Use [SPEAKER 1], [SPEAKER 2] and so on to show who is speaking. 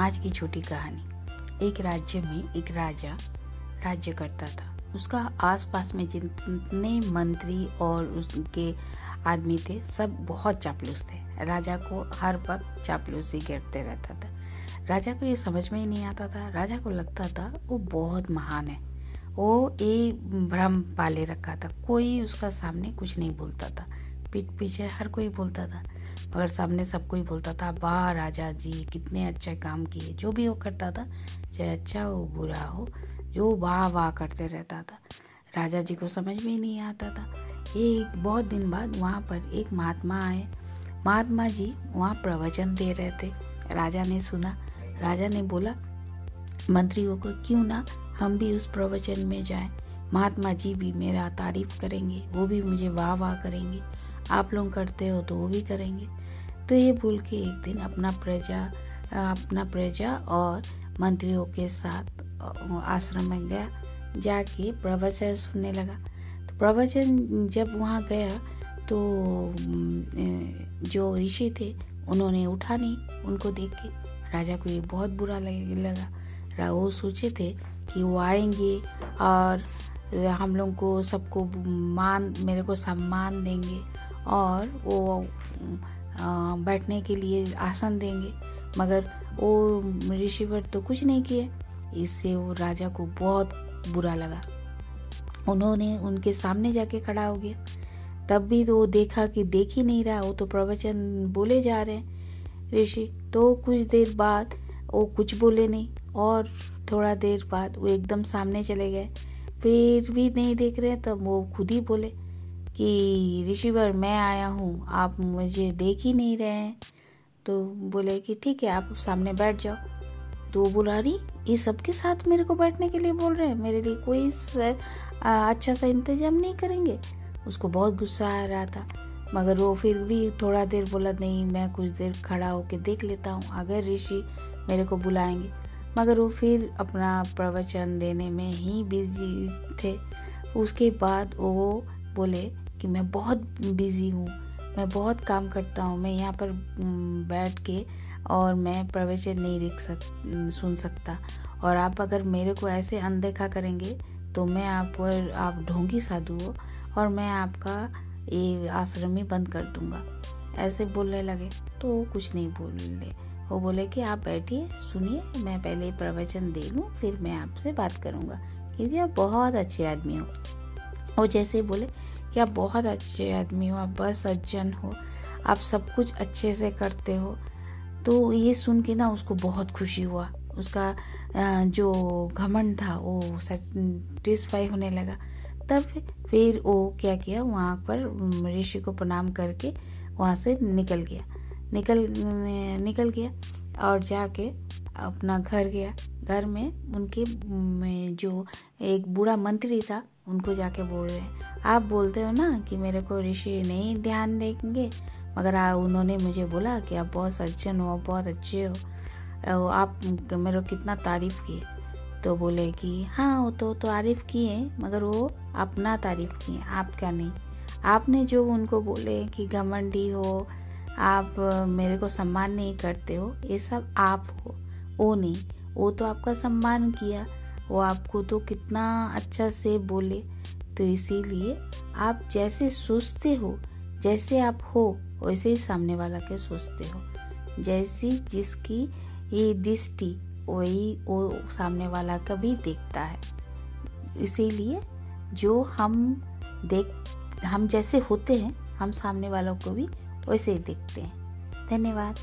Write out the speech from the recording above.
[SPEAKER 1] आज की छोटी कहानी। एक राज्य में एक राजा राज्य करता था। उसका आसपास में जितने मंत्री और उसके आदमी थे, सब बहुत चापलूस थे। राजा को हर वक्त चापलूसी गिरते रहता था। राजा को ये समझ में ही नहीं आता था। राजा को लगता था, वो बहुत महान है। वो एक भ्रम पाले रखा था। कोई उसका सामने कुछ नहीं बोलता था। पीठ पीछे हर कोई बोलता था। मगर सामने सब कोई बोलता था, वाह राजा जी, कितने अच्छे काम किए। जो भी वो करता था, चाहे अच्छा हो, बुरा हो, जो वाह वाह करते रहता था। राजा जी को समझ में नहीं आता था। एक बहुत दिन बाद वहाँ पर एक महात्मा आए। महात्मा जी वहाँ प्रवचन दे रहे थे। राजा ने सुना। राजा ने बोला, मंत्रियों को क्यों ना हम भी उस प्रवचन में जाएँ? महात्मा जी भी मेरा तारीफ़ करेंगे, वो भी मुझे वाह वाह करेंगे। आप लोग करते हो तो वो भी करेंगे। तो ये बोल के एक दिन अपना प्रजा अपना प्रजा और मंत्रियों के साथ आश्रम में गया। जाके प्रवचन सुनने लगा। तो प्रवचन जब वहाँ गया तो जो ऋषि थे, उन्होंने उठा नहीं, उनको देख के। राजा को ये बहुत बुरा लगा वो सोचे थे कि वो आएँगे और हम लोग को सबको मान, मेरे को सम्मान देंगे। और वो बैठने के लिए आसन देंगे। मगर वो ऋषिवर तो कुछ नहीं किए। इससे वो राजा को बहुत बुरा लगा। उन्होंने उनके सामने जाके खड़ा हो गया। तब भी तो वो देखा कि देख ही नहीं रहा। वो तो प्रवचन बोले जा रहे हैं। ऋषि तो कुछ देर बाद वो कुछ बोले नहीं। और थोड़ा देर बाद वो एकदम सामने चले गए। फिर भी नहीं देख रहे, तब वो खुद ही बोले। कि ऋषिवर मैं आया हूँ, आप मुझे देख ही नहीं रहे हैं। तो बोले कि ठीक है, आप सामने बैठ जाओ। तो वो बोला रही, ये सबके साथ मेरे को बैठने के लिए बोल रहे हैं। मेरे लिए कोई अच्छा सा इंतज़ाम नहीं करेंगे। उसको बहुत गुस्सा आ रहा था। मगर वो फिर भी थोड़ा देर बोला, नहीं, मैं कुछ देर खड़ा होकर देख लेता हूँ, अगर ऋषि मेरे को बुलाएँगे। मगर वो फिर अपना प्रवचन देने में ही बिज़ी थे। उसके बाद वो बोले कि मैं बहुत बिज़ी हूँ, मैं बहुत काम करता हूँ, मैं यहाँ पर बैठ के और मैं प्रवचन नहीं देख सक सुन सकता। और आप अगर मेरे को ऐसे अनदेखा करेंगे तो मैं आप पर, आप ढोंगी साधु हो और मैं आपका ये आश्रम ही बंद कर दूँगा। ऐसे बोलने लगे तो वो कुछ नहीं बोले। वो बोले कि आप बैठिए, सुनिए, मैं पहले प्रवचन दे लूँ, फिर मैं आपसे बात करूँगा, क्योंकि आप बहुत अच्छे आदमी हो। वो जैसे बोले कि आप बहुत अच्छे आदमी हो, आप बस सज्जन हो, आप सब कुछ अच्छे से करते हो। तो ये सुन के ना उसको बहुत खुशी हुआ। उसका जो घमंड था, वो सेटिस्फाई होने लगा। तब फिर वो क्या किया, वहाँ पर ऋषि को प्रणाम करके वहाँ से निकल गया। निकल निकल गया और जाके अपना घर गया। घर में उनके जो एक बूढ़ा मंत्री था, उनको जाके बोल रहे हैं आप बोलते हो ना कि मेरे को ऋषि नहीं ध्यान देंगे मगर आ, उन्होंने मुझे बोला कि आप बहुत सज्जन हो बहुत अच्छे हो आप मेरे कितना तारीफ़ किए। तो बोले कि हाँ वो तो तारीफ़ किए मगर वो अपना तारीफ़ किए आपका नहीं। आपने जो उनको बोले कि घमंडी हो आप मेरे को सम्मान नहीं करते हो ये सब आप हो वो नहीं। वो तो आपका सम्मान किया वो आपको तो कितना अच्छा से बोले तो इसीलिए आप जैसे सोचते हो, जैसे आप हो, वैसे ही सामने वाला के सोचते हो। जैसी जिसकी ये दृष्टि, वही वो सामने वाला का भी देखता है। इसीलिए जो हम देख, हम जैसे होते हैं, हम सामने वालों को भी वैसे ही देखते हैं। धन्यवाद।